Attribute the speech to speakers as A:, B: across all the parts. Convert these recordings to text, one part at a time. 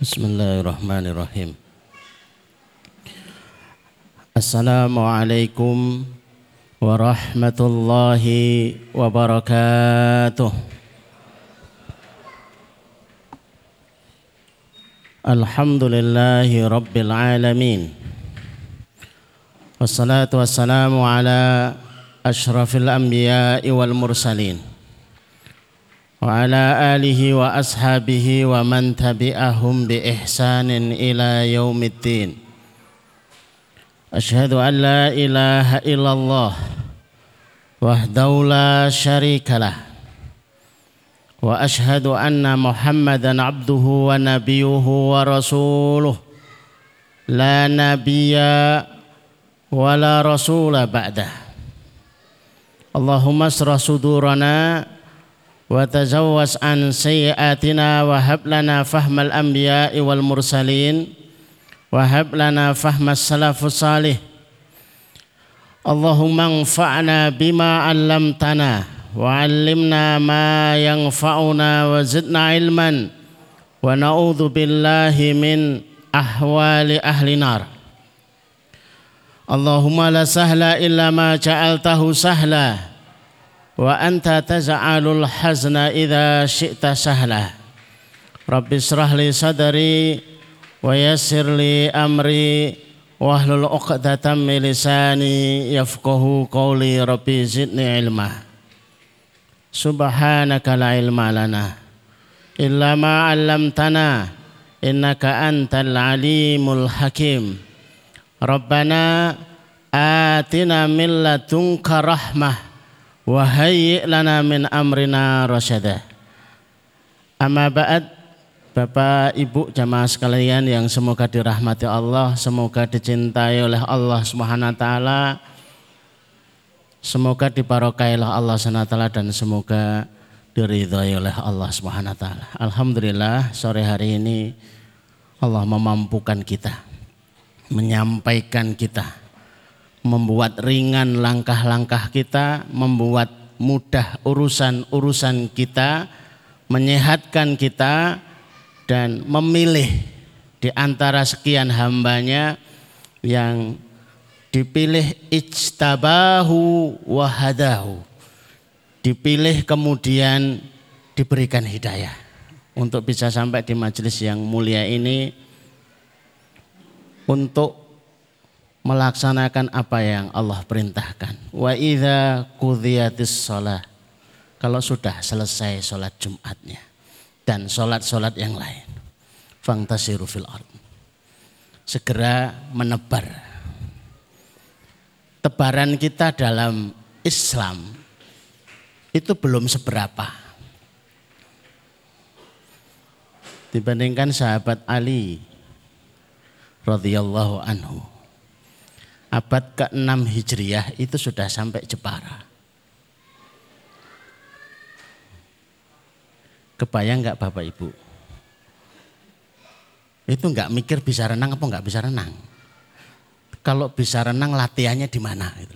A: بسم الله الرحمن الرحيم السلام عليكم ورحمة الله وبركاته الحمد لله رب العالمين والصلاة وعلى آله وأصحابه ومن تبعهم بإحسان إلى يوم الدين. أشهد أن لا إله إلا الله وحده لا شريك له. وأشهد أن محمدا عبده ونبيه ورسوله. لا نبي ولا رسول بعده. اللهم اشرح صدورنا وتجوز عن سيئاتنا وهب لنا فهم الأنبياء والمرسلين وهب لنا فهم السلف الصالح اللهم انفعنا بما علمتنا وعلمنا ما ينفعنا وزدنا علما ونعوذ بالله من أحوال أهل النار اللهم لا سهل إلا ما جعلته سهلا wa anta taj'alul hazna idza syi'ta sahla rabbi israh li sadri wa yassir li amri wahlul 'uqdatam min lisani yafqahu qawli rabbi zidni ilma subhanaka la ilma lana illa ma 'allamtana innaka antal alimul hakim rabbana atina min ladunka rahmah Wahai lana min amrina rasyada. Amma ba'd Bapak Ibu jamaah sekalian yang semoga dirahmati Allah, semoga dicintai oleh Allah Subhanahu wa taala. Semoga Allah taala dan semoga diridhai oleh Allah taala. Alhamdulillah sore hari ini Allah memampukan kita menyampaikan kita membuat ringan langkah-langkah kita, membuat mudah urusan-urusan kita, menyehatkan kita, dan memilih di antara sekian hambanya yang dipilih ijtabahu wahadahu. Dipilih kemudian diberikan hidayah. Untuk bisa sampai di majelis yang mulia ini, untuk melaksanakan apa yang Allah perintahkan. Wa idza qudiyatis shalah. Kalau sudah selesai sholat Jumatnya dan sholat-sholat yang lain. Fangtasiru fil ard. Segera menebar. Tebaran kita dalam Islam itu belum seberapa. Dibandingkan sahabat Ali radhiyallahu anhu abad ke-6 Hijriah itu sudah sampai Jepara. Kebayang nggak Bapak Ibu? Itu nggak mikir bisa renang apa nggak bisa renang. Kalau bisa renang latihannya di mana? Gitu.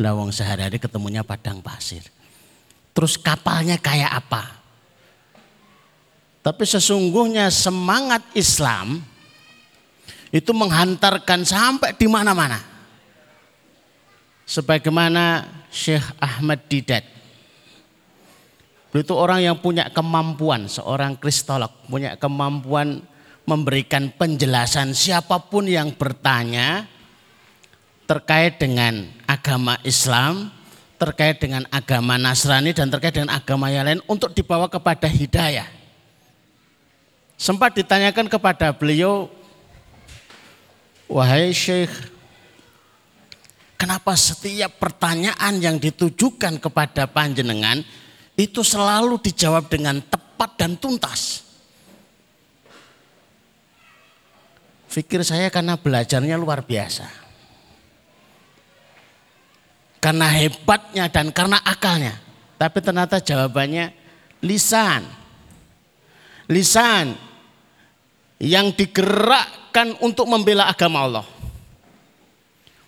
A: Lawang sehari-hari ketemunya padang pasir. Terus kapalnya kayak apa? Tapi sesungguhnya semangat Islam itu menghantarkan sampai di mana-mana sebagaimana Syekh Ahmad Didat. Itu orang yang punya kemampuan, seorang kristolog, punya kemampuan memberikan penjelasan siapa pun yang bertanya terkait dengan agama Islam, terkait dengan agama Nasrani dan terkait dengan agama yang lain untuk dibawa kepada hidayah. Sempat ditanyakan kepada beliau, wahai Syekh Kenapa setiap pertanyaan yang ditujukan kepada panjenengan itu selalu dijawab dengan tepat dan tuntas? Fikir saya karena belajarnya luar biasa. Karena hebatnya dan karena akalnya. Tapi ternyata jawabannya lisan. Lisan yang digerakkan untuk membela agama Allah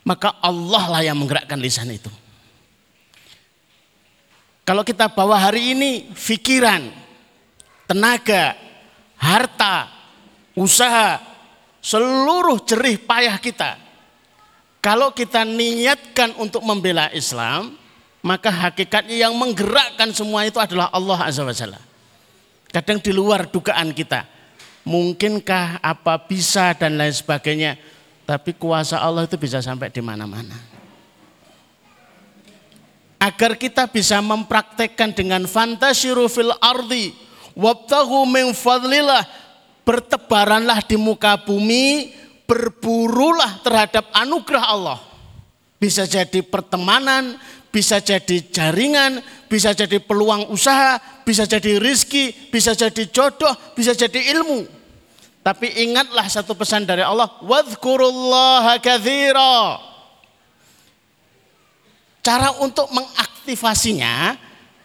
A: maka Allah lah yang menggerakkan lisan itu. Kalau kita bawa hari ini pikiran, tenaga, harta, usaha, seluruh jerih payah kita. Kalau kita niatkan untuk membela Islam, maka hakikatnya yang menggerakkan semua itu adalah Allah Azza wa Jalla. Kadang di luar dugaan kita. Mungkinkah apa bisa dan lain sebagainya. Tapi kuasa Allah itu bisa sampai di mana-mana. Agar kita bisa mempraktekkan dengan fantasiru fil ardi. Wabtahu min fadlillah bertebaranlah di muka bumi, berburulah terhadap anugerah Allah. Bisa jadi pertemanan, bisa jadi jaringan, bisa jadi peluang usaha, bisa jadi rizki, bisa jadi jodoh, bisa jadi ilmu. Tapi ingatlah satu pesan dari Allah, wadhkurullaha kathira. Cara untuk mengaktifasinya,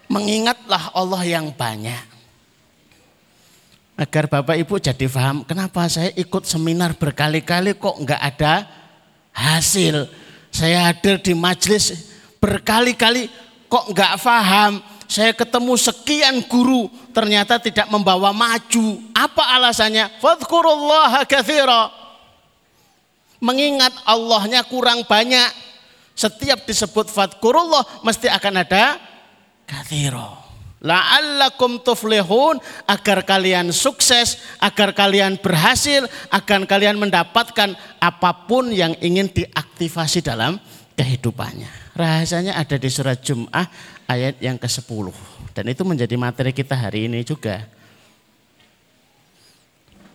A: mengingatlah Allah yang banyak agar Bapak Ibu jadi paham kenapa saya ikut seminar berkali-kali kok nggak ada hasil. Saya hadir di majelis berkali-kali kok nggak paham. Saya ketemu sekian guru ternyata tidak membawa maju. Apa alasannya? Fadhkurullah kathira. Mengingat Allahnya kurang banyak. Setiap disebut fadhkurullah mesti akan ada kathira. La'allakum tuflihun agar kalian sukses, agar kalian berhasil, agar kalian mendapatkan apa pun yang ingin diaktifasi dalam kehidupannya. Rahasianya ada di surat Jum'ah ayat yang ke-10 dan itu menjadi materi kita hari ini juga.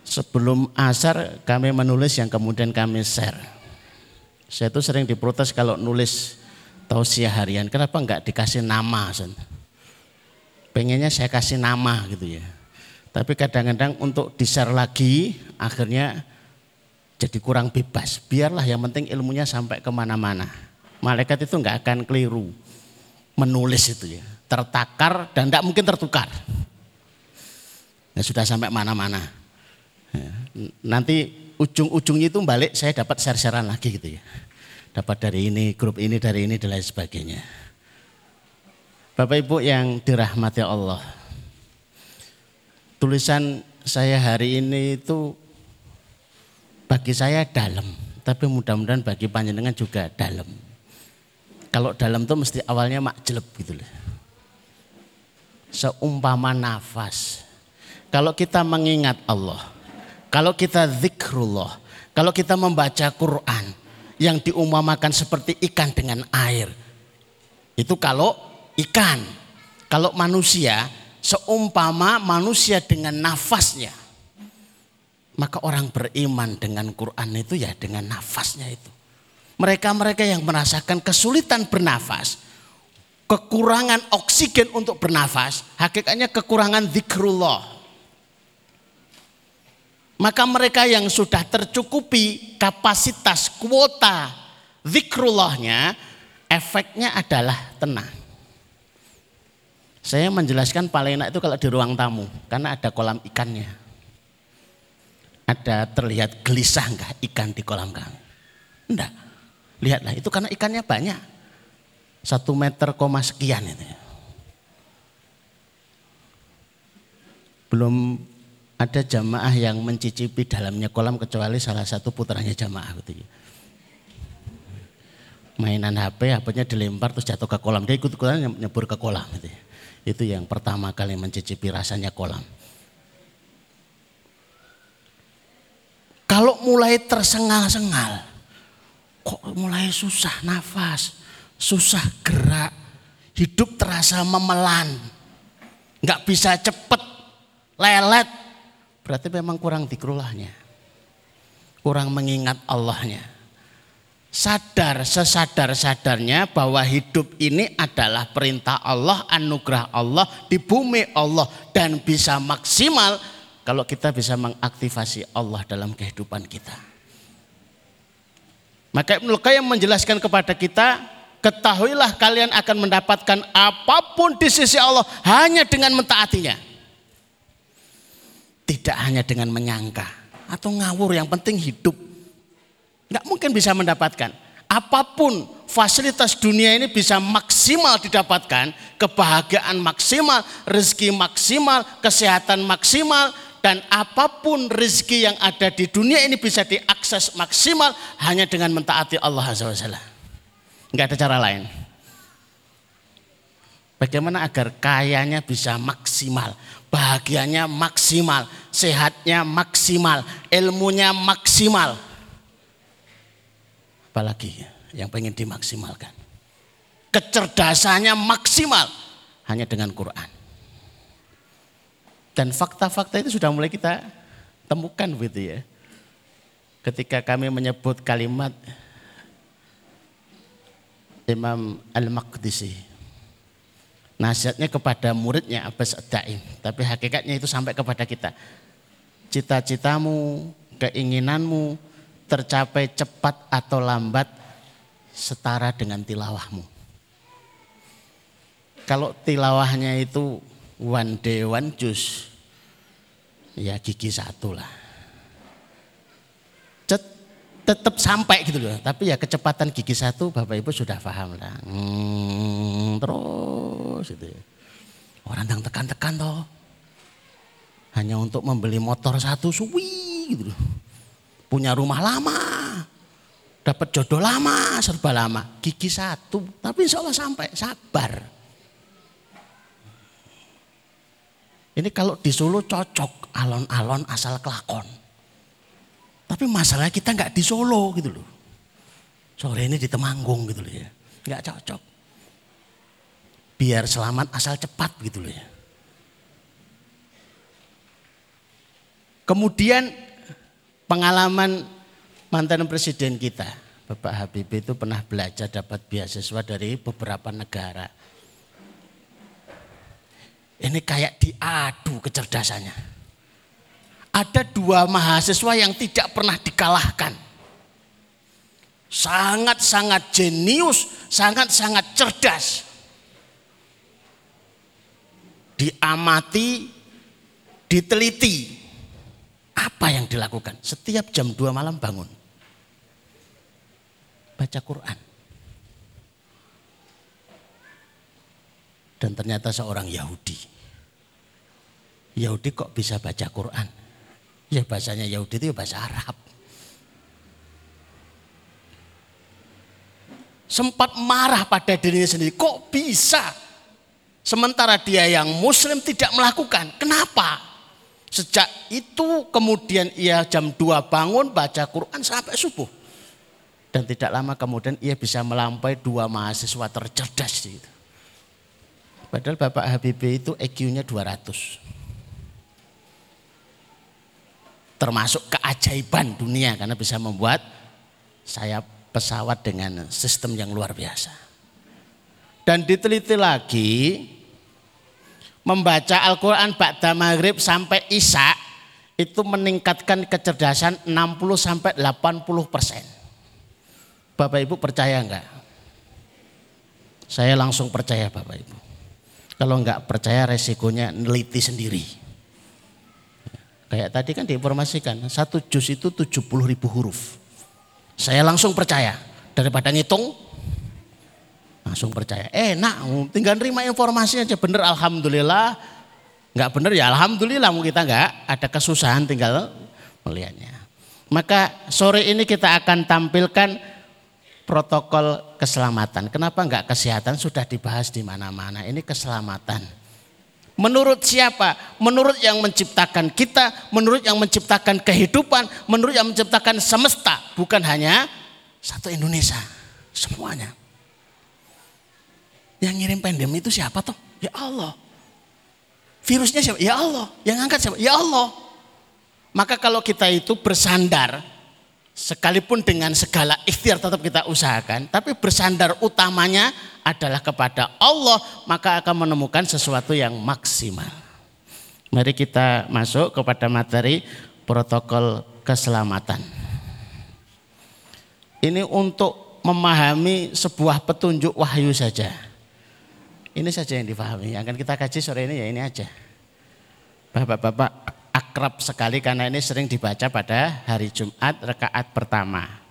A: Sebelum asar kami menulis yang kemudian kami share. Saya itu sering diprotes kalau nulis tausiah harian, kenapa enggak dikasih nama? pengennya saya kasih nama gitu ya. Tapi kadang-kadang untuk di-share lagi akhirnya jadi kurang bebas. Biarlah yang penting ilmunya sampai ke mana-mana. Malaikat itu nggak akan keliru menulis itu ya. Tertakar dan tidak mungkin tertukar. Ya, sudah sampai mana-mana. Ya, nanti ujung-ujungnya itu balik saya dapat share-sharean lagi gitu ya. Dapat dari ini, grup ini, dari ini, dan lain sebagainya. Bapak Ibu yang dirahmati Allah. Tulisan saya hari ini itu bagi saya dalam, tapi mudah-mudahan bagi panjenengan juga dalam. Kalau dalam itu mesti awalnya makjeleb gitu loh. Seumpama nafas. Kalau kita mengingat Allah, kalau kita zikrullah, kalau kita membaca Quran yang diumamakan seperti ikan dengan air. Itu kalau ikan. Kalau manusia seumpama manusia dengan nafasnya. Maka orang beriman dengan Quran itu ya dengan nafasnya itu. Mereka-mereka yang merasakan kesulitan bernafas, kekurangan oksigen untuk bernafas, hakikatnya kekurangan zikrullah. Maka mereka yang sudah tercukupi kapasitas kuota zikrullahnya, efeknya adalah tenang. Saya menjelaskan paling enak itu kalau di ruang tamu, karena ada kolam ikannya. Ada terlihat gelisah enggak ikan di kolam kami? Enggak. Lihatlah, itu karena ikannya banyak. Satu meter koma sekian itu. Belum ada jamaah yang mencicipi dalamnya kolam kecuali salah satu putranya jamaah ya. Mainan HP, HP-nya dilempar terus jatuh ke kolam. Dia ikut-ikutan nyebur ke kolam gitu ya. Itu yang pertama kali mencicipi rasanya kolam. Kalau mulai tersengal-sengal, kok mulai susah nafas, susah gerak, hidup terasa memelan, nggak bisa cepet, lelet, berarti memang kurang dikrullahnya, kurang mengingat Allahnya sadar sesadar-sadarnya bahwa hidup ini adalah perintah Allah, anugerah Allah di bumi Allah dan bisa maksimal kalau kita bisa mengaktifasi Allah dalam kehidupan kita. Maka Ibnu Qayyim menjelaskan kepada kita, ketahuilah kalian akan mendapatkan apa pun di sisi Allah hanya dengan mentaatinya. Tidak hanya dengan menyangka atau ngawur, yang penting hidup Nggak mungkin bisa mendapatkan. Apa pun fasilitas dunia ini bisa maksimal didapatkan, kebahagiaan maksimal, rezeki maksimal, kesehatan maksimal, dan apa pun rezeki yang ada di dunia ini bisa diakses maksimal hanya dengan mentaati Allah Azza wa Jalla. Enggak ada cara lain. Bagaimana agar kayanya bisa maksimal, bahagianya maksimal, sehatnya maksimal, ilmunya maksimal. Apalagi yang pengen dimaksimalkan. Kecerdasannya maksimal hanya dengan Quran. Dan fakta-fakta itu sudah mulai kita temukan begitu ya. Ketika kami menyebut kalimat Imam Al-Maqdisi. Nasihatnya kepada muridnya Abbas Ad-Daim. Tapi hakikatnya itu sampai kepada kita. Cita-citamu, keinginanmu tercapai cepat atau lambat setara dengan tilawahmu. Kalau tilawahnya itu one day one juice. Ya gigi satu lah. Tetap sampai gitu loh. Tapi ya kecepatan gigi satu bapak ibu sudah paham lah. Hmm, terus itu ya. orang yang tekan-tekan toh. Hanya untuk membeli motor satu suwi gitu loh. Punya rumah lama. Dapat jodoh lama serba lama. Gigi satu tapi insya Allah sampai sabar Ini kalau di Solo cocok alon-alon asal kelakon. Tapi masalahnya kita nggak di Solo gitu loh. Sore ini di Temanggung gitu loh ya. Nggak cocok. Biar selamat asal cepat gitu loh ya. Kemudian pengalaman mantan presiden kita, Bapak Habibie itu pernah belajar dapat beasiswa dari beberapa negara ini kayak diadu kecerdasannya. Ada dua mahasiswa yang tidak pernah dikalahkan. Sangat-sangat jenius, sangat-sangat cerdas. Diamati, diteliti. Apa yang dilakukan? Setiap jam 2 malam bangun. Baca Quran. Dan ternyata seorang Yahudi Yahudi kok bisa baca Quran? Ya bahasanya Yahudi itu ya bahasa Arab. Sempat marah pada dirinya sendiri, kok bisa? Sementara dia yang muslim tidak melakukan. Kenapa? Sejak itu kemudian ia jam 2 bangun baca Quran sampai subuh. Dan tidak lama kemudian ia bisa melampaui dua mahasiswa tercerdas itu. Padahal Bapak Habibie itu EQ-nya 200. Termasuk keajaiban dunia karena bisa membuat saya pesawat dengan sistem yang luar biasa. Dan diteliti lagi membaca Al-Quran Ba'da Maghrib sampai Isya itu meningkatkan kecerdasan 60 sampai 80 persen. Bapak Ibu percaya enggak? Saya langsung percaya Bapak Ibu. Kalau enggak percaya resikonya neliti sendiri. Kayak tadi kan diinformasikan, satu juz itu 70 ribu huruf. Saya langsung percaya, daripada ngitung, langsung percaya. Eh nak, tinggal terima informasi aja bener Alhamdulillah. Enggak bener ya Alhamdulillah kita enggak ada kesusahan tinggal melihatnya. Maka sore ini kita akan tampilkan protokol keselamatan. Kenapa enggak kesehatan sudah dibahas di mana-mana. Ini keselamatan. Menurut siapa? Menurut yang menciptakan kita, menurut yang menciptakan kehidupan, menurut yang menciptakan semesta, bukan hanya satu Indonesia, semuanya. Yang ngirim pandemi itu siapa toh? Ya Allah. Virusnya siapa? Ya Allah. Yang angkat siapa? Ya Allah. Maka kalau kita itu bersandar sekalipun dengan segala ikhtiar tetap kita usahakan, tapi bersandar utamanya adalah kepada Allah, maka akan menemukan sesuatu yang maksimal. Mari kita masuk kepada materi protokol keselamatan. Ini untuk memahami sebuah petunjuk wahyu saja. Ini saja yang difahami. Yang akan kita kaji sore ini ya ini aja. Bapak-bapak akrab sekali karena ini sering dibaca pada hari Jumat rakaat pertama.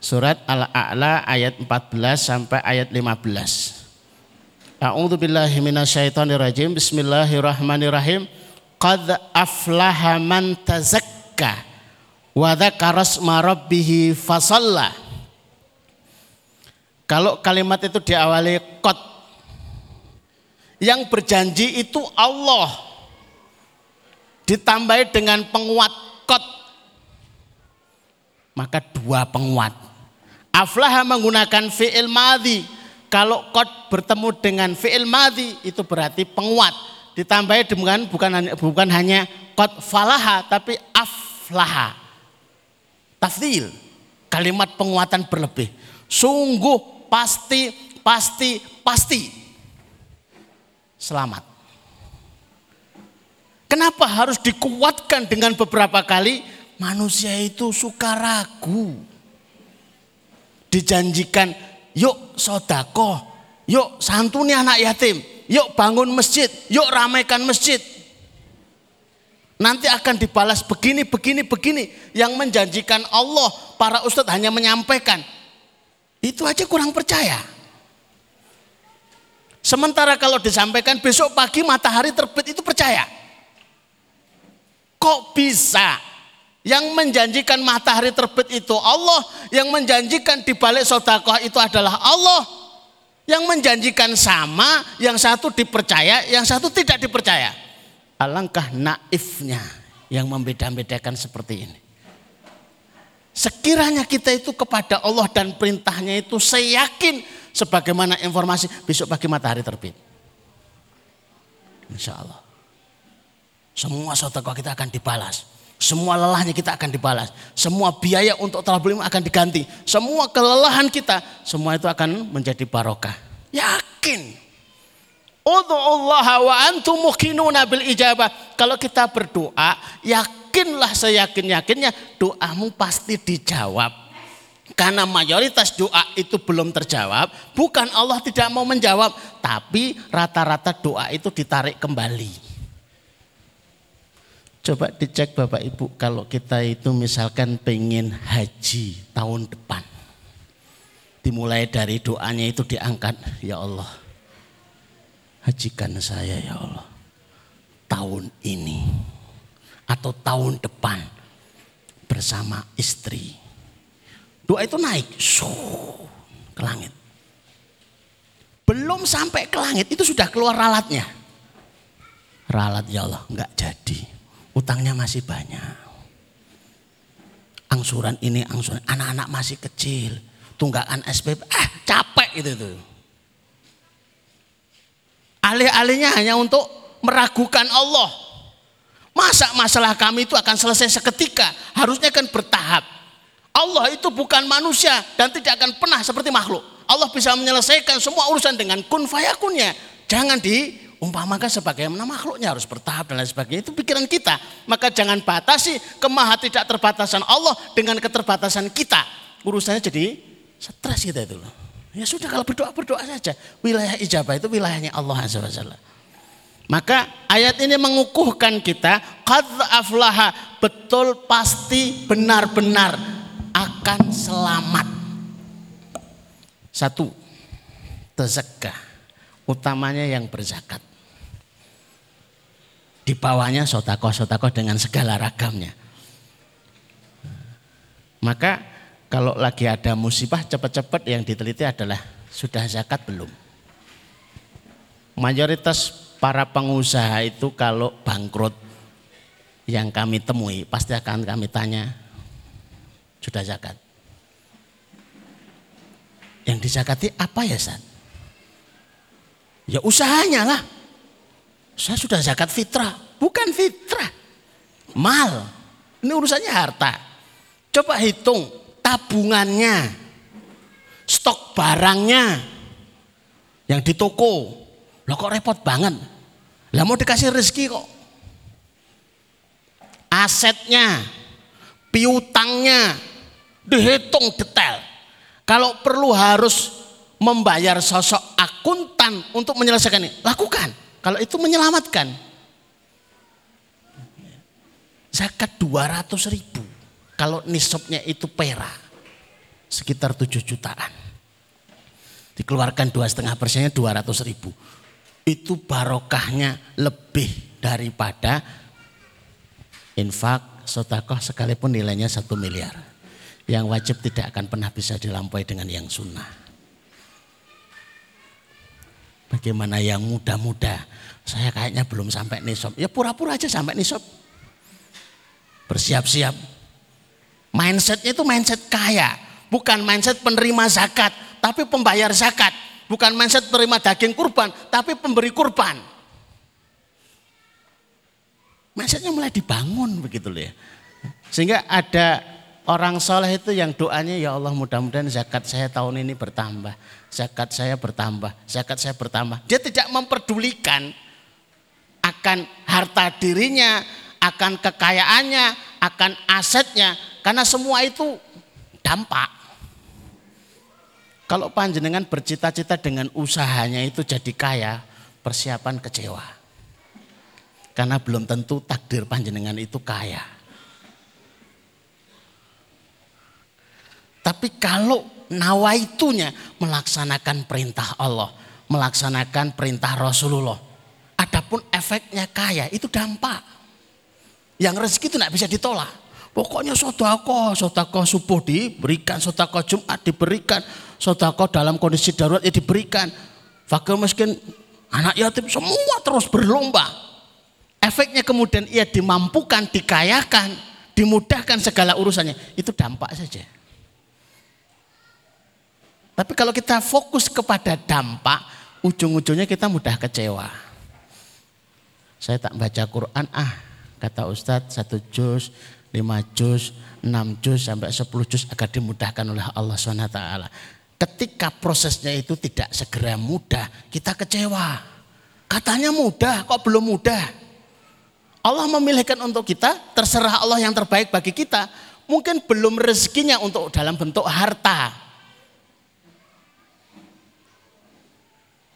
A: Surat Al-A'la ayat 14 sampai ayat 15. A'udzu billahi minasyaitonir rajim. Bismillahirrahmanirrahim. qad aflaha man tazakka wa dzakara rabbih fasalla. Kalau kalimat itu diawali qad yang berjanji itu Allah ditambahi dengan penguat qad maka dua penguat aflaha menggunakan fi'il madhi kalau qad bertemu dengan fi'il madhi itu berarti penguat ditambahi dengan bukan bukan hanya qad falaha tapi aflaha Tafdil, kalimat penguatan berlebih. Sungguh pasti, pasti, pasti. Selamat. Kenapa harus dikuatkan dengan beberapa kali? Manusia itu suka ragu. Dijanjikan, yuk sodako, yuk santuni anak yatim, yuk bangun masjid, yuk ramaikan masjid. Nanti akan dibalas begini, begini, begini. Yang menjanjikan Allah, para ustadz hanya menyampaikan. Itu aja kurang percaya. Sementara kalau disampaikan besok pagi matahari terbit itu percaya. Kok bisa yang menjanjikan matahari terbit itu Allah, yang menjanjikan di balik sodakoh itu adalah Allah, yang menjanjikan sama, yang satu dipercaya, yang satu tidak dipercaya. Alangkah naifnya yang membeda-bedakan seperti ini. Sekiranya kita itu kepada Allah dan perintahnya itu saya yakin sebagaimana informasi besok pagi matahari terbit. Insya Allah. Semua sotakoh kita akan dibalas. Semua lelahnya kita akan dibalas. Semua biaya untuk telah beli akan diganti. Semua kelelahan kita, semua itu akan menjadi barokah. Yakin. Allah wa antum bil ijabah. Kalau kita berdoa, yakinlah seyakin-yakinnya doamu pasti dijawab. Karena mayoritas doa itu belum terjawab, bukan Allah tidak mau menjawab, tapi rata-rata doa itu ditarik kembali. Coba dicek Bapak Ibu kalau kita itu misalkan pengen haji tahun depan. Dimulai dari doanya itu diangkat, ya Allah hajikan saya ya Allah tahun ini atau tahun depan bersama istri. Doa itu naik suh, ke langit. Belum sampai ke langit itu sudah keluar ralatnya. Ralat ya Allah nggak jadi. Utangnya masih banyak. Angsuran ini angsuran anak-anak masih kecil. Tunggakan SPP, ah capek itu tuh. Alih-alihnya hanya untuk meragukan Allah. Masa masalah kami itu akan selesai seketika? Harusnya kan bertahap. Allah itu bukan manusia dan tidak akan pernah seperti makhluk. Allah bisa menyelesaikan semua urusan dengan kun fayakunnya. Jangan diumpamakan sebagaimana makhluknya harus bertahap dan lain sebagainya. Itu pikiran kita. Maka jangan batasi kemaha tidak terbatasan Allah dengan keterbatasan kita. Urusannya jadi stres kita itu loh. Ya sudah kalau berdoa berdoa saja. Wilayah ijabah itu wilayahnya Allah Azza Maka ayat ini mengukuhkan kita qad aflaha betul pasti benar-benar akan selamat. Satu, tezakah utamanya yang berzakat. Di bawahnya sotakoh-sotakoh dengan segala ragamnya. Maka kalau lagi ada musibah cepat-cepat yang diteliti adalah sudah zakat belum. Mayoritas para pengusaha itu kalau bangkrut yang kami temui pasti akan kami tanya sudah zakat. Yang dizakati apa ya San? Ya usahanya lah. Saya sudah zakat fitrah, bukan fitrah. Mal. Ini urusannya harta. Coba hitung tabungannya, stok barangnya yang di toko. Lo kok repot banget. Lah mau dikasih rezeki kok. Asetnya, piutangnya dihitung detail. Kalau perlu harus membayar sosok akuntan untuk menyelesaikan ini, lakukan. Kalau itu menyelamatkan. Zakat 200 ribu kalau nisabnya itu perak sekitar 7 jutaan. Dikeluarkan dua setengah persennya 200 ribu. Itu barokahnya lebih daripada infak, sotakoh sekalipun nilainya satu miliar. Yang wajib tidak akan pernah bisa dilampaui dengan yang sunnah. Bagaimana yang muda-muda? Saya kayaknya belum sampai nisab. Ya pura-pura aja sampai nisab. Bersiap-siap. Mindsetnya itu mindset kaya. Bukan mindset penerima zakat. Tapi pembayar zakat. Bukan mindset penerima daging kurban. Tapi pemberi kurban. Mindsetnya mulai dibangun begitu loh ya. Sehingga ada orang soleh itu yang doanya ya Allah mudah-mudahan zakat saya tahun ini bertambah. Zakat saya bertambah, zakat saya bertambah. Dia tidak memperdulikan akan harta dirinya, akan kekayaannya, akan asetnya. Karena semua itu dampak. Kalau panjenengan bercita-cita dengan usahanya itu jadi kaya, persiapan kecewa. Karena belum tentu takdir panjenengan itu kaya. Tapi kalau nawaitunya melaksanakan perintah Allah, melaksanakan perintah Rasulullah. Adapun efeknya kaya itu dampak. Yang rezeki itu tidak bisa ditolak. Pokoknya sodako, sodako subuh diberikan, sodako Jumat diberikan, sodako dalam kondisi darurat ya diberikan. Fakir miskin, anak yatim semua terus berlomba efeknya kemudian ia dimampukan, dikayakan, dimudahkan segala urusannya, itu dampak saja. Tapi kalau kita fokus kepada dampak, ujung-ujungnya kita mudah kecewa. Saya tak baca Quran, ah kata Ustadz satu juz, lima juz, enam juz, sampai sepuluh juz agar dimudahkan oleh Allah SWT. Ketika prosesnya itu tidak segera mudah, kita kecewa. Katanya mudah, kok belum mudah? Allah memilihkan untuk kita, terserah Allah yang terbaik bagi kita. Mungkin belum rezekinya untuk dalam bentuk harta.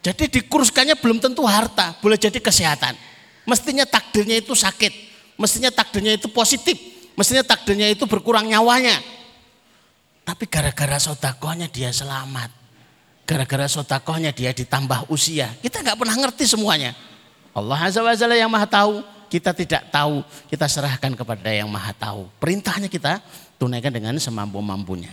A: Jadi dikuruskannya belum tentu harta, boleh jadi kesehatan. Mestinya takdirnya itu sakit, mestinya takdirnya itu positif, mestinya takdirnya itu berkurang nyawanya. Tapi gara-gara sodakohnya dia selamat. Gara-gara sodakohnya dia ditambah usia. Kita nggak pernah ngerti semuanya. Allah Azza wa Jalla yang maha tahu kita tidak tahu, kita serahkan kepada yang maha tahu. Perintahnya kita tunaikan dengan semampu-mampunya.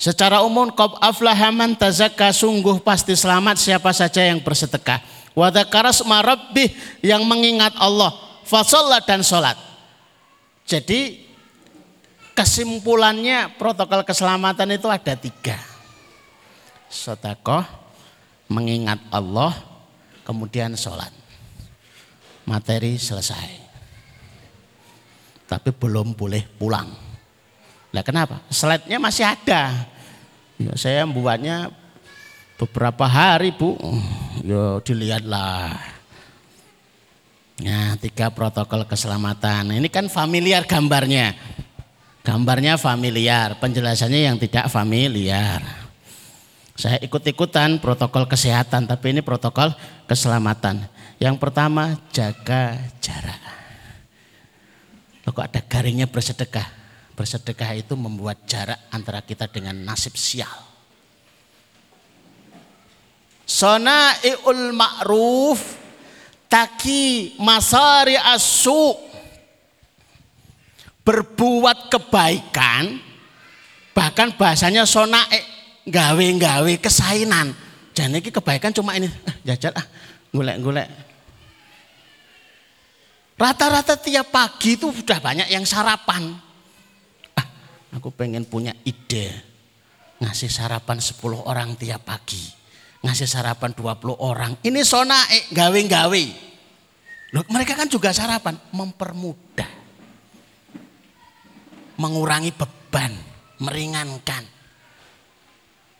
A: Secara umum qab aflahaman tazakka sungguh pasti selamat siapa saja yang bersedekah. Wadakaras marabbih yang mengingat Allah. Fasolat dan sholat. Jadi kesimpulannya protokol keselamatan itu ada tiga. Sotakoh, mengingat Allah, kemudian sholat materi selesai. Tapi belum boleh pulang. Nah kenapa? Slide-nya masih ada. Ya, saya membuatnya beberapa hari bu. Yo dilihatlah. Nah tiga protokol keselamatan. Ini kan familiar gambarnya. Gambarnya familiar, penjelasannya yang tidak familiar. Saya ikut-ikutan protokol kesehatan, tapi ini protokol keselamatan. Yang pertama jaga jarak. Kok ada garingnya bersedekah? Bersedekah itu membuat jarak antara kita dengan nasib sial. Sona'iul ma'ruf taki masari asu berbuat kebaikan bahkan bahasanya sona'i gawe-gawe kesainan. Jadi kebaikan cuma ini eh, jajal ah golek-golek Rata-rata tiap pagi itu sudah banyak yang sarapan. Aku pengen punya ide. Ngasih sarapan 10 orang tiap pagi. Ngasih sarapan 20 orang. Ini sonae, gawe-gawe. Loh, mereka kan juga sarapan. Mempermudah. Mengurangi beban. Meringankan.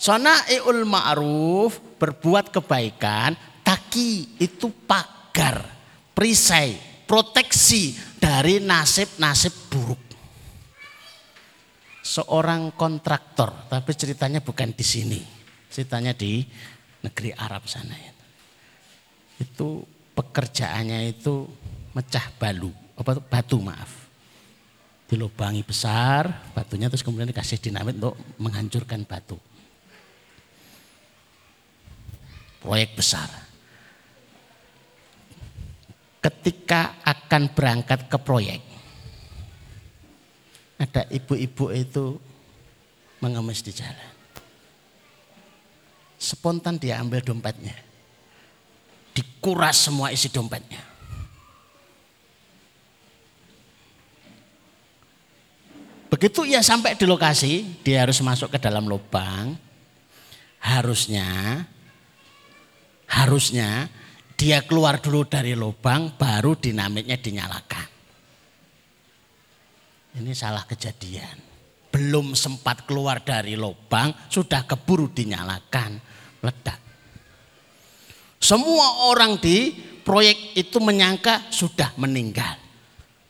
A: Sona'iul ma'ruf, berbuat kebaikan. Taki itu pagar, perisai, proteksi dari nasib-nasib buruk. Seorang kontraktor, tapi ceritanya bukan di sini. Ceritanya di negeri Arab sana. Itu pekerjaannya itu mecah balu, apa batu maaf. Dilubangi besar, batunya terus kemudian dikasih dinamit untuk menghancurkan batu. Proyek besar ketika akan berangkat ke proyek. Ada ibu-ibu itu mengemis di jalan. Spontan dia ambil dompetnya. Dikuras semua isi dompetnya. Begitu ia sampai di lokasi, dia harus masuk ke dalam lubang. Harusnya, harusnya dia keluar dulu dari lubang, baru dinamitnya dinyalakan. Ini salah kejadian. Belum sempat keluar dari lubang, sudah keburu dinyalakan, ledak. Semua orang di proyek itu menyangka sudah meninggal.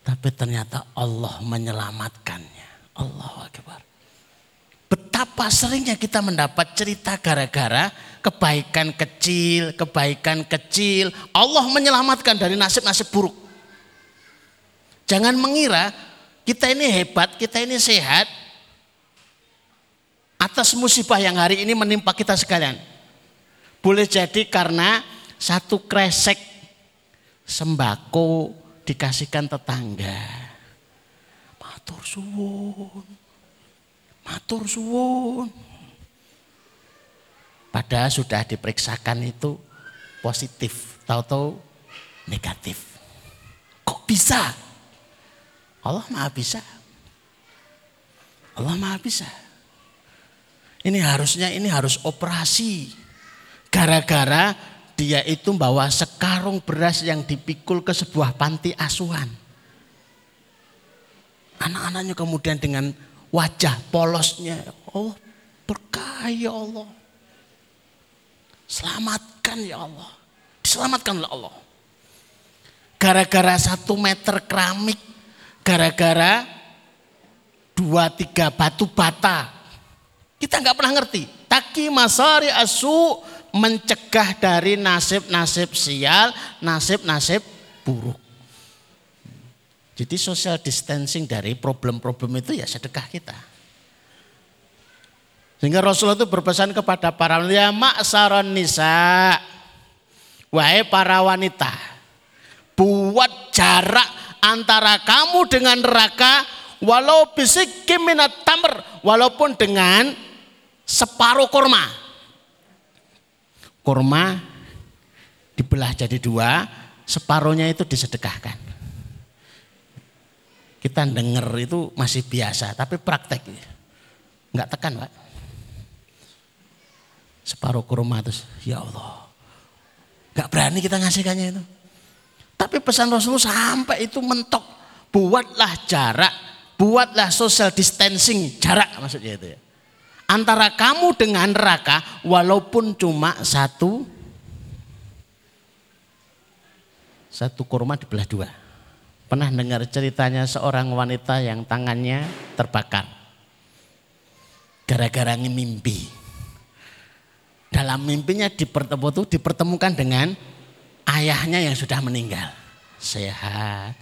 A: Tapi ternyata Allah menyelamatkannya. Allah Akbar. Betapa seringnya kita mendapat cerita gara-gara kebaikan kecil, kebaikan kecil. Allah menyelamatkan dari nasib-nasib buruk. Jangan mengira kita ini hebat, kita ini sehat. Atas musibah yang hari ini menimpa kita sekalian. Boleh jadi karena satu kresek sembako dikasihkan tetangga Matur suwun. Matur suwun. Padahal sudah diperiksakan itu positif, tahu-tahu negatif. Kok bisa? Allah Maha bisa. Allah Maha bisa. Ini harusnya ini harus operasi. Gara-gara dia itu bawa sekarung beras yang dipikul ke sebuah panti asuhan. Anak-anaknya kemudian dengan wajah polosnya, oh berkah ya Allah. Selamatkan ya Allah. Diselamatkan oleh Allah. Gara-gara satu meter keramik, gara-gara dua tiga batu bata. Kita nggak pernah ngerti. Taki masari asu mencegah dari nasib-nasib sial, nasib-nasib buruk. Jadi social distancing dari problem-problem itu ya sedekah kita. Sehingga Rasulullah itu berpesan kepada para ya maksaron nisa. Wahai para wanita. Buat jarak antara kamu dengan neraka walau bisik minat tamer walaupun dengan separuh kurma. Kurma dibelah jadi dua, separuhnya itu disedekahkan. Kita denger itu masih biasa, tapi praktek. Enggak tekan Pak. Separuh kurma terus, ya Allah. Enggak berani kita ngasihkannya itu. Tapi pesan Rasulullah sampai itu mentok. Buatlah jarak, buatlah social distancing, jarak maksudnya itu ya. Antara kamu dengan neraka walaupun cuma satu satu kurma dibelah dua. Pernah dengar ceritanya seorang wanita yang tangannya terbakar. Gara-gara mimpi. Dalam mimpinya dipertemu, dipertemukan dengan ayahnya yang sudah meninggal. Sehat,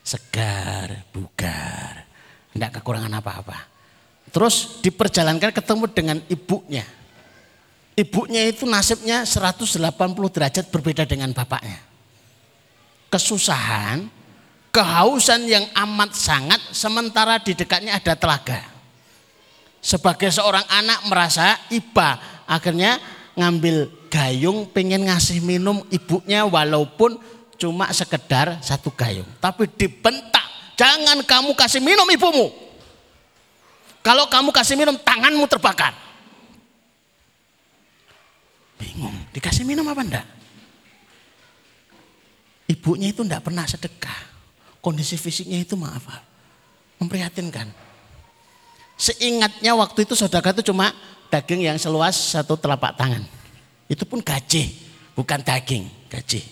A: segar, bugar. Tidak kekurangan apa-apa. Terus diperjalankan ketemu dengan ibunya. Ibunya itu nasibnya 180 derajat berbeda dengan bapaknya. Kesusahan, kehausan yang amat sangat sementara di dekatnya ada telaga. Sebagai seorang anak merasa iba, akhirnya ngambil gayung pengen ngasih minum ibunya walaupun cuma sekedar satu gayung. Tapi dibentak, jangan kamu kasih minum ibumu. Kalau kamu kasih minum tanganmu terbakar. Bingung, dikasih minum apa enggak? Ibunya itu enggak pernah sedekah kondisi fisiknya itu maaf memprihatinkan. Seingatnya waktu itu saudara itu cuma daging yang seluas satu telapak tangan. Itu pun gaji, bukan daging, gaji.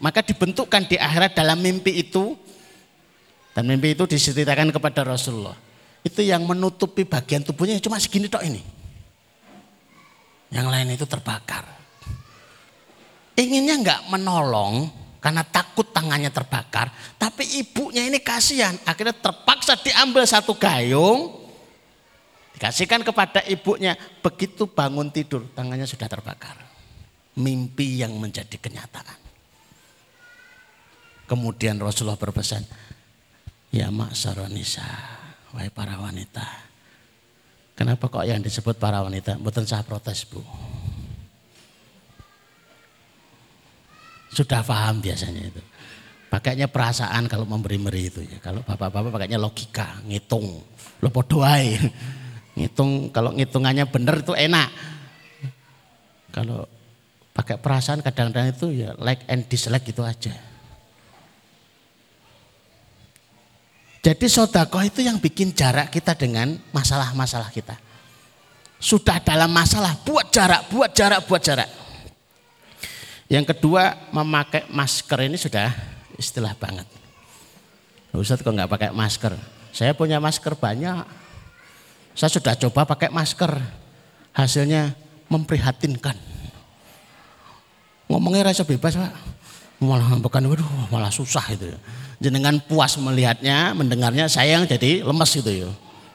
A: Maka dibentukkan di akhirat dalam mimpi itu dan mimpi itu diceritakan kepada Rasulullah. Itu yang menutupi bagian tubuhnya cuma segini tok ini. Yang lain itu terbakar. Inginnya nggak menolong, karena takut tangannya terbakar. Tapi ibunya ini kasihan, akhirnya terpaksa diambil satu gayung, dikasihkan kepada ibunya. Begitu bangun tidur, tangannya sudah terbakar. Mimpi yang menjadi kenyataan. Kemudian Rasulullah berpesan, Ya maksaronisa, wahai para wanita. Kenapa kok yang disebut para wanita? Bukan saya protes bu. Sudah paham biasanya itu. Pakainya perasaan kalau memberi meri itu ya. Kalau bapak-bapak pakainya logika, ngitung. Lo podoai. Ngitung, kalau ngitungannya benar itu enak. Kalau pakai perasaan kadang-kadang itu ya like and dislike gitu aja. Jadi sodako itu yang bikin jarak kita dengan masalah-masalah kita. Sudah dalam masalah, buat jarak, buat jarak, buat jarak. Yang kedua, memakai masker ini sudah istilah banget. Ustaz kok nggak pakai masker? Saya punya masker banyak. Saya sudah coba pakai masker. Hasilnya memprihatinkan. Ngomongnya rasa bebas pak. Malah bukan, waduh malah susah itu ya. Jenengan puas melihatnya, mendengarnya, sayang jadi lemes gitu ya.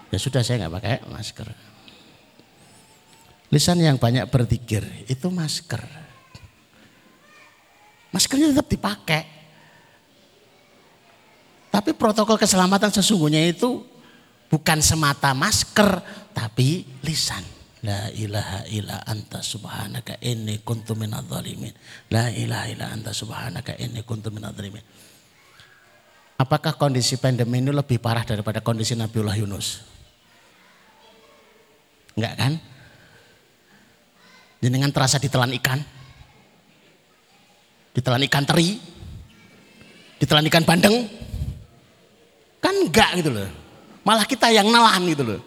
A: Ya sudah saya nggak pakai masker. Lisan yang banyak berpikir itu masker. Maskernya tetap dipakai. Tapi protokol keselamatan sesungguhnya itu bukan semata masker, tapi lisan. La ilaha illa anta subhanaka inni kuntu minadh dhalimin. La ilaha illa anta subhanaka inni kuntu minadh dhalimin. Apakah kondisi pandemi ini lebih parah daripada kondisi Nabiullah Yunus? Enggak kan? Jenengan terasa ditelan ikan? Ditelan ikan teri? Ditelan ikan bandeng? Kan enggak gitu loh. Malah kita yang nelan gitu loh.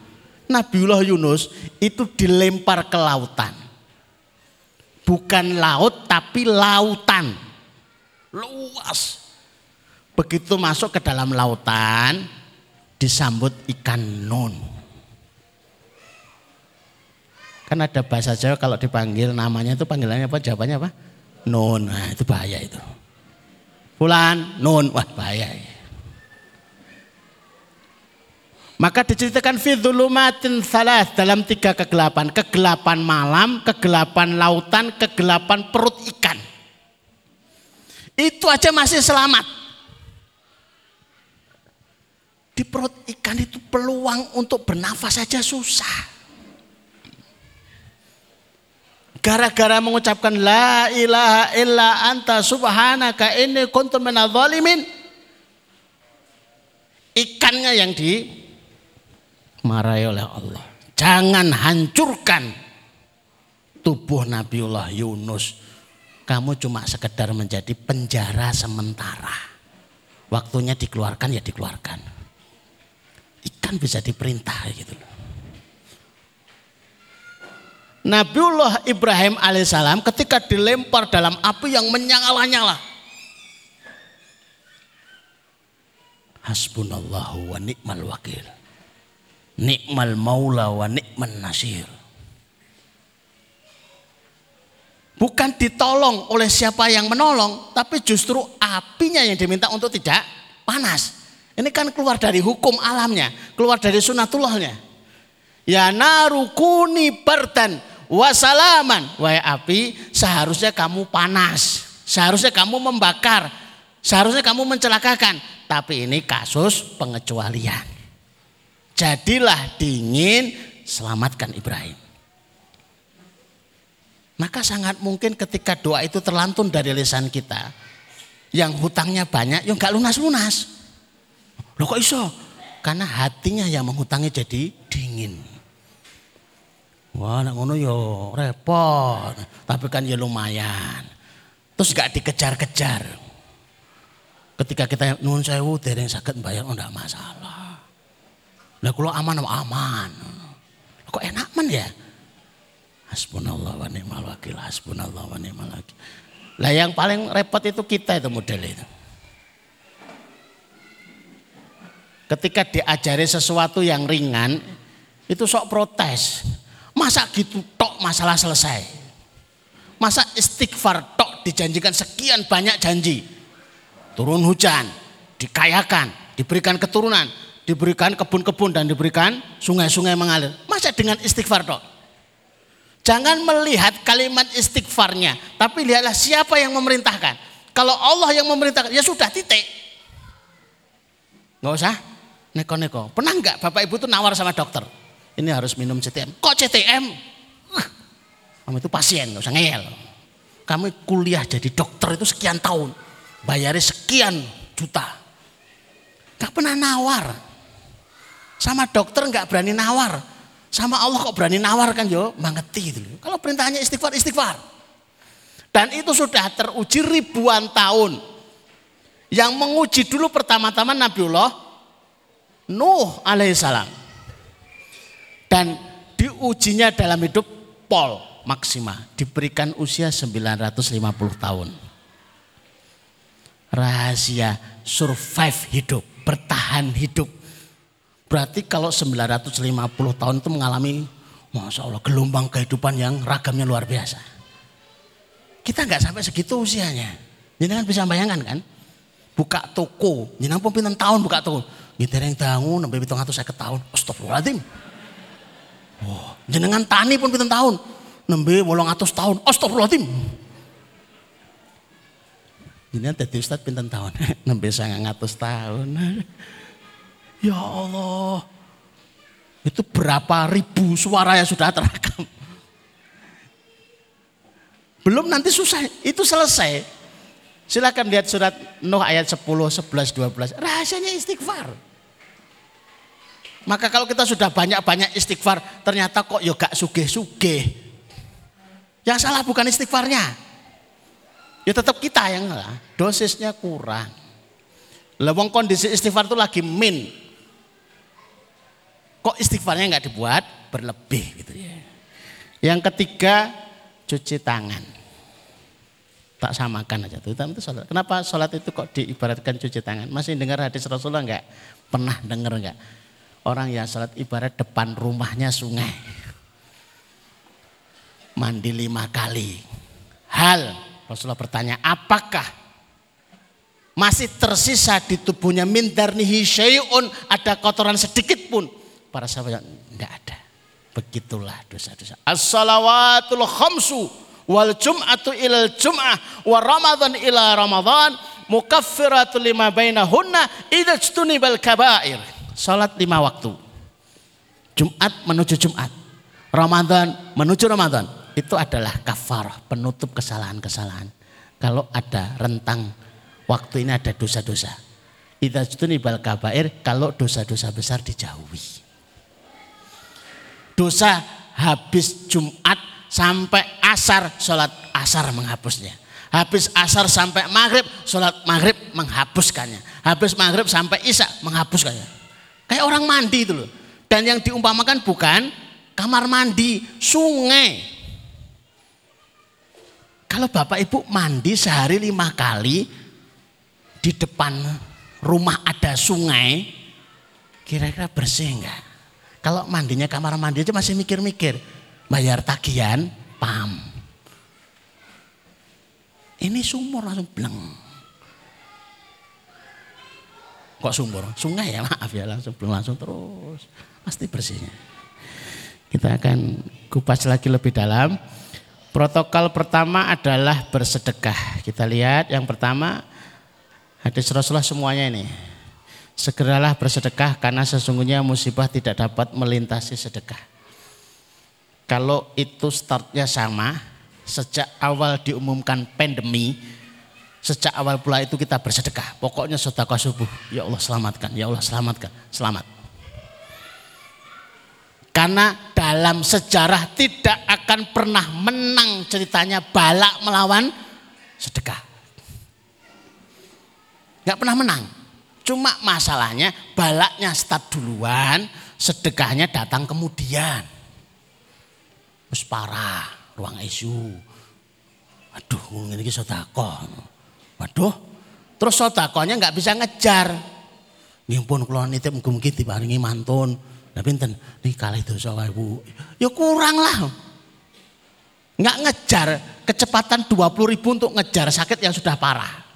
A: Nabiullah Yunus itu dilempar ke lautan. Bukan laut tapi lautan. Luas. Begitu masuk ke dalam lautan disambut ikan nun. Kan ada bahasa Jawa kalau dipanggil namanya itu panggilannya apa? Jawabannya apa? Nun. Nah, itu bahaya itu. Fulan, nun. Wah, bahaya. Ya. Maka diceritakan fidzulumatin salah dalam tiga kegelapan. Kegelapan malam, kegelapan lautan, kegelapan perut ikan. Itu aja masih selamat. Di perut ikan itu peluang untuk bernafas saja susah. Gara-gara mengucapkan la ilaha illa anta subhanaka inni kuntu minadh Ikannya yang di marahi oleh Allah. Jangan hancurkan tubuh Nabiullah Yunus. Kamu cuma sekedar menjadi penjara sementara. Waktunya dikeluarkan ya dikeluarkan. Ikan bisa diperintah gitu loh. Nabiullah Ibrahim alaihissalam ketika dilempar dalam api yang menyala-nyala. Hasbunallahu wa ni'mal wakil Nikmal maula wa nikman nasir. Bukan ditolong oleh siapa yang menolong, tapi justru apinya yang diminta untuk tidak panas. Ini kan keluar dari hukum alamnya, keluar dari sunatullahnya. Ya narukuni bertan wasalaman. Wahai api, seharusnya kamu panas. Seharusnya kamu membakar. Seharusnya kamu mencelakakan. Tapi ini kasus pengecualian. Jadilah dingin, selamatkan Ibrahim. Maka sangat mungkin ketika doa itu terlantun dari lisan kita, yang hutangnya banyak, yang gak lunas-lunas. Loh kok iso? Karena hatinya yang menghutangi jadi dingin. Wah, nak ngono yo repot. Tapi kan ya lumayan. Terus gak dikejar-kejar. Ketika kita nuhun sewu dereng sakit bayar oh enggak masalah. Lah kalau aman aman. Kok enak man ya? Hasbunallah wa ni'mal wakil, hasbunallah wa ni'mal wakil. Lah yang paling repot itu kita itu model itu. Ketika diajari sesuatu yang ringan, itu sok protes. Masa gitu tok masalah selesai. Masa istighfar tok dijanjikan sekian banyak janji. Turun hujan, dikayakan, diberikan keturunan diberikan kebun-kebun dan diberikan sungai-sungai mengalir. Masa dengan istighfar dok? Jangan melihat kalimat istighfarnya, tapi lihatlah siapa yang memerintahkan. Kalau Allah yang memerintahkan, ya sudah titik. Nggak usah neko-neko. Pernah nggak Bapak Ibu tuh nawar sama dokter? Ini harus minum CTM. Kok CTM? Kamu itu pasien, nggak usah ngeyel. Kamu kuliah jadi dokter itu sekian tahun. Bayarnya sekian juta. Gak pernah nawar. Sama dokter nggak berani nawar. Sama Allah kok berani nawar kan yo, mangeti itu. Kalau perintahnya istighfar, istighfar. Dan itu sudah teruji ribuan tahun. Yang menguji dulu pertama-tama Nabiullah Nuh alaihissalam. Dan diujinya dalam hidup pol maksimal. Diberikan usia 950 tahun. Rahasia survive hidup, bertahan hidup Berarti kalau 950 tahun itu mengalami Masya Allah gelombang kehidupan yang ragamnya luar biasa. Kita nggak sampai segitu usianya. Jadi kan bisa bayangkan kan? Buka toko, jenengan pun pinten tahun buka toko. Yang bangun sampai pitung atau saya tahun. Astagfirullahaladzim. Oh, jenengan tani pun pinten tahun. Nembe wolong atus tahun. Astagfirullahaladzim. Jenengan tadi Ustaz pinten tahun. Nembe sangat ngatus tahun. Ya Allah. Itu berapa ribu suara yang sudah terekam. Belum nanti susah, itu selesai. Silakan lihat surat Nuh ayat 10, 11, 12. Rahasianya istighfar. Maka kalau kita sudah banyak-banyak istighfar, ternyata kok ya gak sugeh-sugeh. Yang salah bukan istighfarnya. Ya tetap kita yang salah. Dosisnya kurang. Lewong kondisi istighfar itu lagi min. Kok istighfarnya nggak dibuat berlebih gitu ya. Yang ketiga cuci tangan. Tak samakan aja tuh. Itu sholat. Kenapa sholat itu kok diibaratkan cuci tangan? Masih dengar hadis Rasulullah nggak? Pernah dengar nggak? Orang yang sholat ibarat depan rumahnya sungai. Mandi lima kali. Hal Rasulullah bertanya, apakah masih tersisa di tubuhnya min darnihi syai'un ada kotoran sedikit pun Para sahabat enggak ada. Begitulah dosa-dosa. As-salawatul khamsu wal jum'atu ilal jum'ah wa ramadhan ila ramadhan mukaffiratul lima bainahunna idza bal kabair. Salat lima waktu. Jumat menuju Jumat. Ramadan menuju Ramadan. Itu adalah kafarah, penutup kesalahan-kesalahan. Kalau ada rentang waktu ini ada dosa-dosa. Idza bal kabair kalau dosa-dosa besar dijauhi dosa habis Jumat sampai asar sholat asar menghapusnya. Habis asar sampai maghrib sholat maghrib menghapuskannya. Habis maghrib sampai isya menghapuskannya. Kayak orang mandi itu loh. Dan yang diumpamakan bukan kamar mandi, sungai. Kalau bapak ibu mandi sehari lima kali di depan rumah ada sungai, kira-kira bersih enggak? Kalau mandinya kamar mandi aja masih mikir-mikir. Bayar tagihan, pam. Ini sumur langsung bleng. Kok sumur? Sungai ya maaf ya langsung belum langsung terus. Pasti bersihnya. Kita akan kupas lagi lebih dalam. Protokol pertama adalah bersedekah. Kita lihat yang pertama hadis Rasulullah semuanya ini. Segeralah bersedekah karena sesungguhnya musibah tidak dapat melintasi sedekah. Kalau itu startnya sama, sejak awal diumumkan pandemi, sejak awal pula itu kita bersedekah. Pokoknya sedekah subuh, ya Allah selamatkan, ya Allah selamatkan, selamat. Karena dalam sejarah tidak akan pernah menang ceritanya balak melawan sedekah. Gak pernah menang. Cuma masalahnya balaknya start duluan, sedekahnya datang kemudian. Terus parah, ruang ICU. Waduh, ini sodako. Waduh, terus sodakonya nggak bisa ngejar. Nggih pun kula nitip mugi-mugi mantun. Lah pinten? Niki kalih dosa wae Bu. Ya kurang lah. Nggak ngejar kecepatan 20 ribu untuk ngejar sakit yang sudah parah.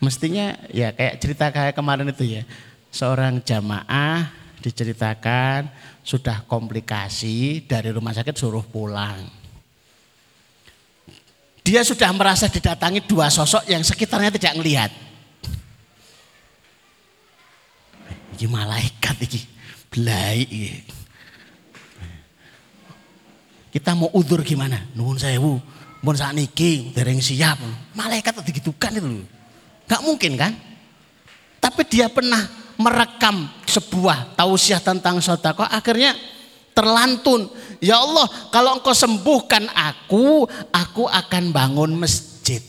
A: Mestinya ya kayak cerita kayak kemarin itu ya. Seorang jamaah diceritakan sudah komplikasi dari rumah sakit suruh pulang. dia sudah merasa didatangi dua sosok yang sekitarnya tidak melihat. Ini malaikat ini, belai Kita mau udur gimana? Nuhun sewu, pun saat niki dereng siap. Malaikat digitukan itu. Gak mungkin kan? Tapi dia pernah merekam sebuah tausiah tentang sodako. Akhirnya terlantun. Ya Allah, kalau engkau sembuhkan aku, aku akan bangun masjid.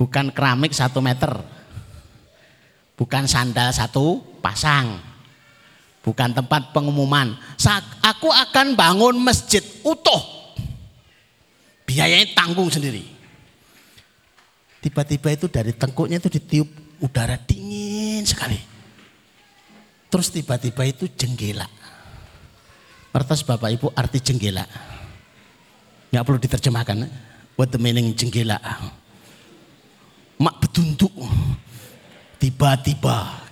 A: Bukan keramik satu meter. Bukan sandal satu pasang. Bukan tempat pengumuman. Aku akan bangun masjid utuh. Biayanya tanggung sendiri. Tiba-tiba itu dari tengkuknya itu ditiup udara dingin sekali. Terus tiba-tiba itu jenggela. Pertas Bapak Ibu arti jenggela. Nggak perlu diterjemahkan. What the meaning jenggela. Mak betunduk. Tiba-tiba.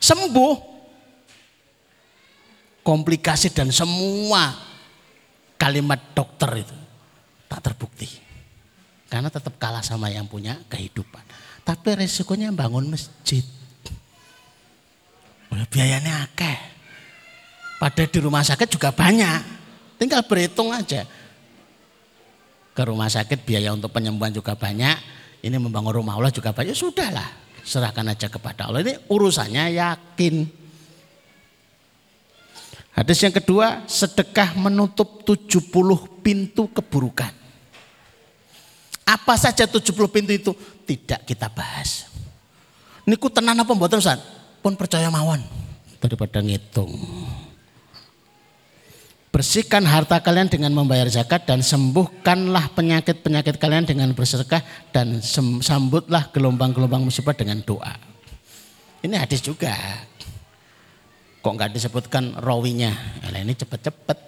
A: Sembuh. Komplikasi dan semua kalimat dokter itu tak terbukti. Karena tetap kalah sama yang punya kehidupan. Tapi resikonya bangun masjid. Biayanya akeh. Padahal di rumah sakit juga banyak. Tinggal berhitung aja. Ke rumah sakit biaya untuk penyembuhan juga banyak. Ini membangun rumah Allah juga banyak. Sudahlah. Serahkan aja kepada Allah. Ini urusannya yakin. Hadis yang kedua, sedekah menutup 70 pintu keburukan. Apa saja 70 pintu itu tidak kita bahas. Niku tenan apa mboten Ustaz? Pun percaya mawon daripada ngitung. Bersihkan harta kalian dengan membayar zakat dan sembuhkanlah penyakit-penyakit kalian dengan bersedekah dan sambutlah gelombang-gelombang musibah dengan doa. Ini hadis juga. Kok nggak disebutkan rawinya? Nah, ini cepet-cepet.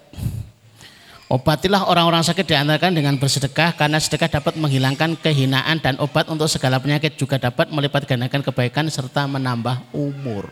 A: Obatilah orang-orang sakit diantarkan dengan bersedekah karena sedekah dapat menghilangkan kehinaan dan obat untuk segala penyakit juga dapat melipat gandakan kebaikan serta menambah umur.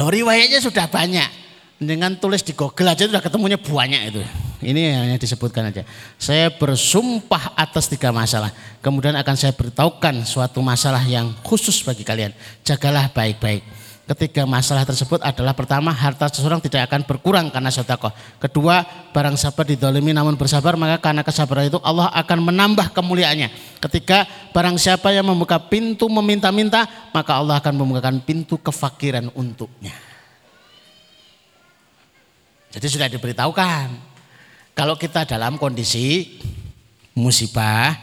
A: Loh riwayatnya sudah banyak. Dengan tulis di Google aja sudah ketemunya banyak itu. Ini hanya disebutkan aja. Saya bersumpah atas tiga masalah. Kemudian akan saya beritahukan suatu masalah yang khusus bagi kalian. Jagalah baik-baik ketiga masalah tersebut adalah pertama harta seseorang tidak akan berkurang karena sedekah. Kedua, barang siapa didolimi namun bersabar maka karena kesabaran itu Allah akan menambah kemuliaannya. Ketiga, barang siapa yang membuka pintu meminta-minta maka Allah akan membukakan pintu kefakiran untuknya. Jadi sudah diberitahukan. Kalau kita dalam kondisi musibah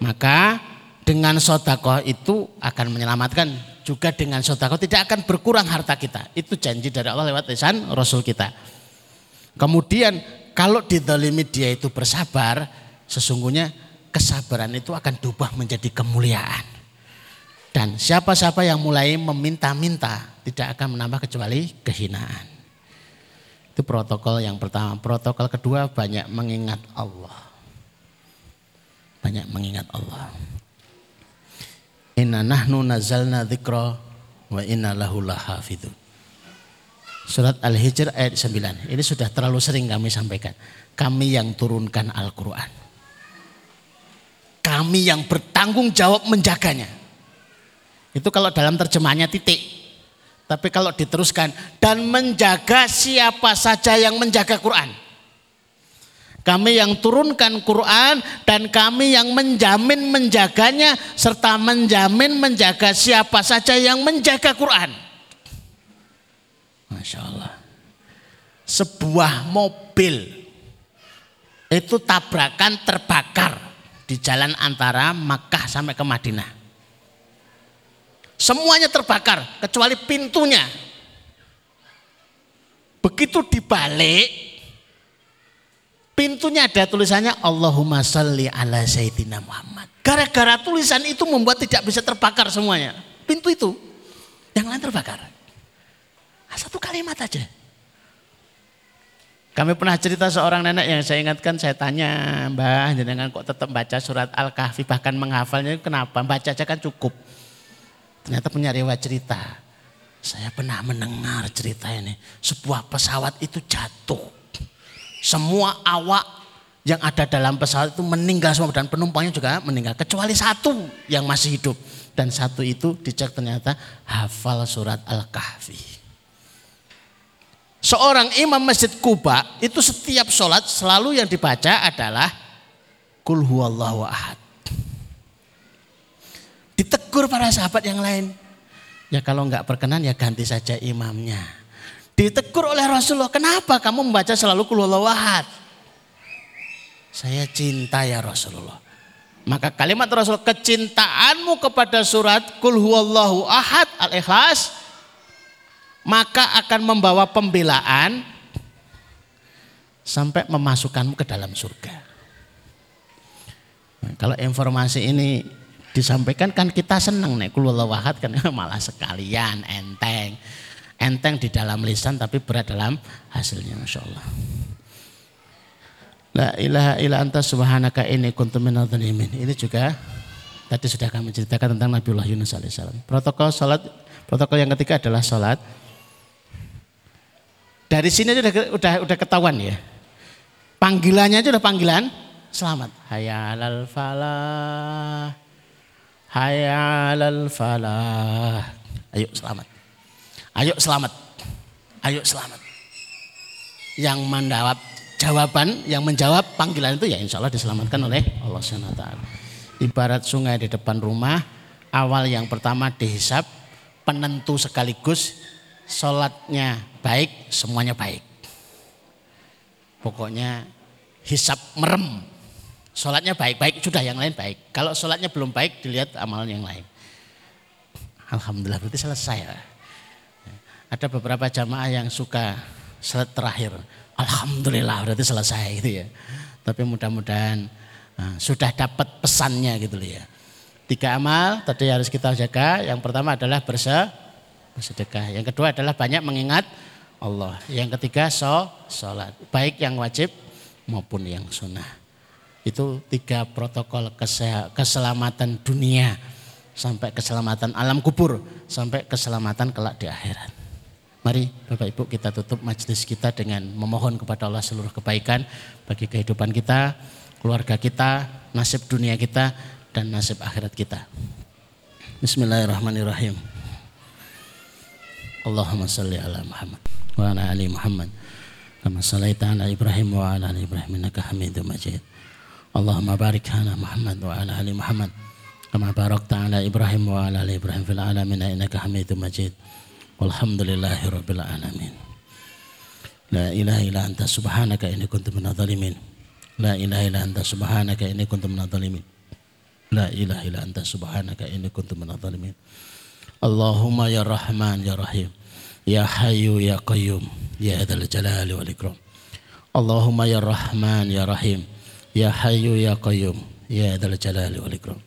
A: maka dengan sodakoh itu akan menyelamatkan juga dengan sodako tidak akan berkurang harta kita. Itu janji dari Allah lewat lisan Rasul kita. Kemudian kalau didolimi dia itu bersabar, sesungguhnya kesabaran itu akan diubah menjadi kemuliaan. Dan siapa-siapa yang mulai meminta-minta tidak akan menambah kecuali kehinaan. Itu protokol yang pertama. Protokol kedua banyak mengingat Allah. Banyak mengingat Allah. Inna nahnu nazalna dzikra wa inna lahu lahafidun. Surat Al-Hijr ayat 9. Ini sudah terlalu sering kami sampaikan. Kami yang turunkan Al-Quran. Kami yang bertanggung jawab menjaganya. Itu kalau dalam terjemahannya titik. Tapi kalau diteruskan dan menjaga siapa saja yang menjaga Quran. Kami yang turunkan Quran dan kami yang menjamin menjaganya serta menjamin menjaga siapa saja yang menjaga Quran. Masya Allah. Sebuah mobil itu tabrakan terbakar di jalan antara Makkah sampai ke Madinah. Semuanya terbakar kecuali pintunya. Begitu dibalik Pintunya ada tulisannya Allahumma salli ala Sayyidina Muhammad. Gara-gara tulisan itu membuat tidak bisa terbakar semuanya. Pintu itu. Yang lain terbakar. Nah, satu kalimat aja. Kami pernah cerita seorang nenek yang saya ingatkan, saya tanya, Mbah, jangan kok tetap baca surat Al-Kahfi, bahkan menghafalnya kenapa? Baca aja kan cukup. Ternyata punya riwayat cerita. Saya pernah mendengar cerita ini. Sebuah pesawat itu jatuh. Semua awak yang ada dalam pesawat itu meninggal semua dan penumpangnya juga meninggal. Kecuali satu yang masih hidup. Dan satu itu dicek ternyata hafal surat Al-Kahfi. Seorang imam masjid Kuba itu setiap sholat selalu yang dibaca adalah Kul huwallahu ahad. Ditegur para sahabat yang lain. Ya kalau nggak berkenan ya ganti saja imamnya. Ditegur oleh Rasulullah, kenapa kamu membaca selalu kulullah wahad? Saya cinta ya Rasulullah. Maka kalimat Rasul kecintaanmu kepada surat kul huwallahu ahad al-ikhlas maka akan membawa pembelaan sampai memasukkanmu ke dalam surga. Nah, kalau informasi ini disampaikan kan kita senang nih keluar wahat kan malah sekalian enteng enteng di dalam lisan tapi berat dalam hasilnya Masya Allah La ilaha illa anta subhanaka ini kuntum minal Ini juga tadi sudah kami ceritakan tentang Nabiullah Yunus alaihissalam. Protokol salat, protokol yang ketiga adalah salat. Dari sini sudah udah udah ketahuan ya. Panggilannya itu udah panggilan selamat. Hayalal falah. Hayalal falah. Ayo selamat. Ayo selamat. Ayo selamat. Yang menjawab jawaban, yang menjawab panggilan itu ya insya Allah diselamatkan oleh Allah SWT. Ibarat sungai di depan rumah, awal yang pertama dihisap, penentu sekaligus, sholatnya baik, semuanya baik. Pokoknya hisap merem, Sholatnya baik-baik, sudah yang lain baik. Kalau sholatnya belum baik, dilihat amalan yang lain. Alhamdulillah berarti selesai. Ada beberapa jamaah yang suka sholat terakhir. Alhamdulillah berarti selesai gitu ya. Tapi mudah-mudahan nah, sudah dapat pesannya gitu ya. Tiga amal tadi harus kita jaga. Yang pertama adalah bersedekah. Yang kedua adalah banyak mengingat Allah. Yang ketiga so, sholat. Baik yang wajib maupun yang sunnah. Itu tiga protokol keselamatan dunia sampai keselamatan alam kubur sampai keselamatan kelak di akhirat. Mari Bapak Ibu kita tutup majelis kita dengan memohon kepada Allah seluruh kebaikan bagi kehidupan kita, keluarga kita, nasib dunia kita dan nasib akhirat kita. Bismillahirrahmanirrahim. Allahumma salli ala Muhammad wa ala ali Muhammad kama sallaita ala Ibrahim wa ala ali Ibrahim innaka Hamidum Majid. Allahumma barik ala Muhammad wa ala ali Muhammad kama barakta ala Ibrahim wa ala ali Ibrahim fil alamin innaka Hamidum Majid. Walhamdulillahi rabbil alamin. La ilaha illa anta subhanaka inni kuntu minadh dhalimin. La ilaha illa anta subhanaka inni kuntu minadh dhalimin. La ilaha illa anta subhanaka inni kuntu minadh dhalimin. Allahumma ya Rahman ya Rahim. Ya Hayyu ya Qayyum. Ya Dzal Jalali wal Ikram. Allahumma ya Rahman ya Rahim. Ya Hayyu Ya Qayyum Ya Dzal Jalali wal Ikram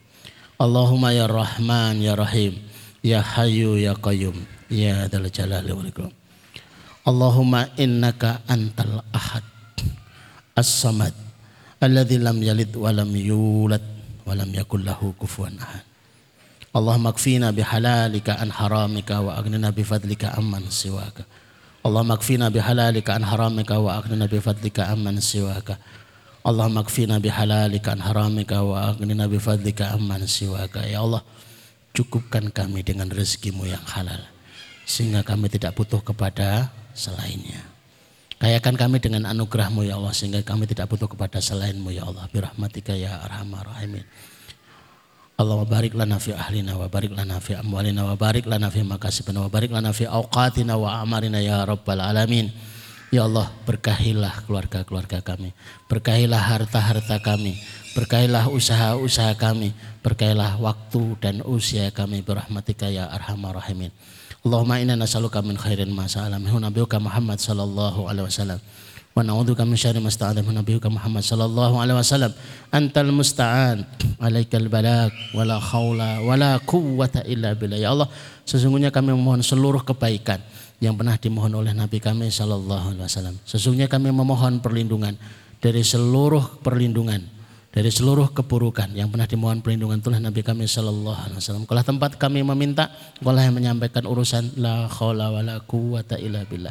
A: Allahumma ya Rahman ya Rahim Ya Hayyu Ya Qayyum Ya Dzal Jalali wal Ikram Allahumma innaka antal ahad As-samad Alladhi lam yalid wa lam yulad wa lam yakul lahu kufuwan ahad Allahumma kfina bihalalika an haramika wa agnina bifadlika amman siwaka Allahumma kfina bihalalika an haramika wa agnina bifadlika amman siwaka Allahumma kfina bihalalika an haramika wa aghnina bifadlika amman siwaka. Ya Allah, cukupkan kami dengan rezekimu yang halal. Sehingga kami tidak butuh kepada selainnya. Kayakan kami dengan anugerahmu ya Allah. Sehingga kami tidak butuh kepada selainmu ya Allah. Birahmatika ya arhamar rahimin. Allahumma barik lana fi ahlina wa barik lana fi amwalina wa barik lana fi makasibina wa barik lana fi awqatina wa amarina ya rabbal alamin. Ya Allah berkahilah keluarga-keluarga kami. Berkahilah harta-harta kami. Berkahilah usaha-usaha kami. Berkahilah waktu dan usia kami. Berahmatika ya arhamar rahimin. Allahumma inna nas'aluka min khairin ma sa'ala minhu nabiyuka Muhammad sallallahu alaihi wasallam. Wa na'udzuka min syarri ma sta'adha min nabiyuka Muhammad sallallahu alaihi wasallam. Antal musta'an, alaikal balak, wala khawla, wala quwwata illa billah. Ya Allah, sesungguhnya kami memohon seluruh kebaikan yang pernah dimohon oleh Nabi kami Shallallahu Alaihi Wasallam. Sesungguhnya kami memohon perlindungan dari seluruh perlindungan dari seluruh keburukan yang pernah dimohon perlindungan Tuhan Nabi kami sallallahu alaihi wasallam. Kalau tempat kami meminta, Allah yang menyampaikan urusan la haula wala quwata illa billah.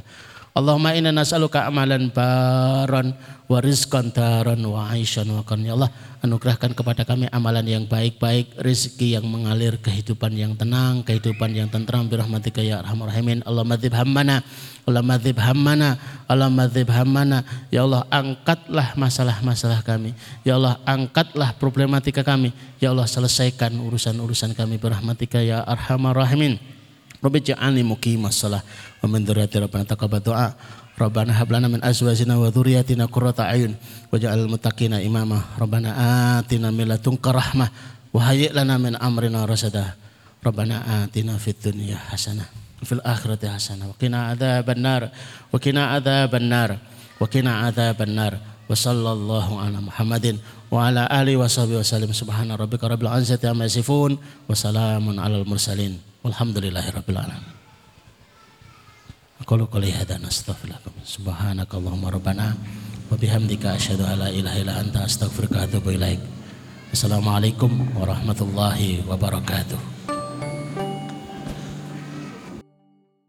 A: Allahumma inna nas'aluka amalan baron wa rizqan daron wa aishan wa Ya Allah, anugerahkan kepada kami amalan yang baik-baik, rezeki yang mengalir, kehidupan yang tenang, kehidupan yang tentram birahmatika ya arhamar rahimin. Allah madzib hammana, Allah madzib hammana, Allah madzib hammana. Ya Allah, angkatlah masalah-masalah kami. Ya Allah, angkatlah problematika kami. Ya Allah, selesaikan urusan-urusan kami birahmatika ya arhamar rahimin. Rabbi ja'alni muqimas salah wa min dzurriyyati rabbana taqabbal du'a. Rabbana hab lana min azwajina wa dzurriyyatina qurrata a'yun. Waj'al muttaqina imama. Rabbana atina min ladunka rahmah. Wa hayyi lana min amrina rasada. Rabbana atina fid dunya hasanah. Fil akhirati hasanah. Wa qina adzaban nar. Wa qina adzaban nar. Wa qina adzaban nar. Wa sallallahu ala Muhammadin wa ala alihi wa sahbihi wa sallam subhana rabbika rabbil izzati amma yasifun wa salamun alal mursalin Walhamdulillahirabbil alamin. Aku qouli hadza nastaghfirullakum. Subhanakallahumma rabbana wa bihamdika asyhadu an la ilaha illa anta astaghfiruka wa atubu ilaik. Assalamualaikum warahmatullahi wabarakatuh.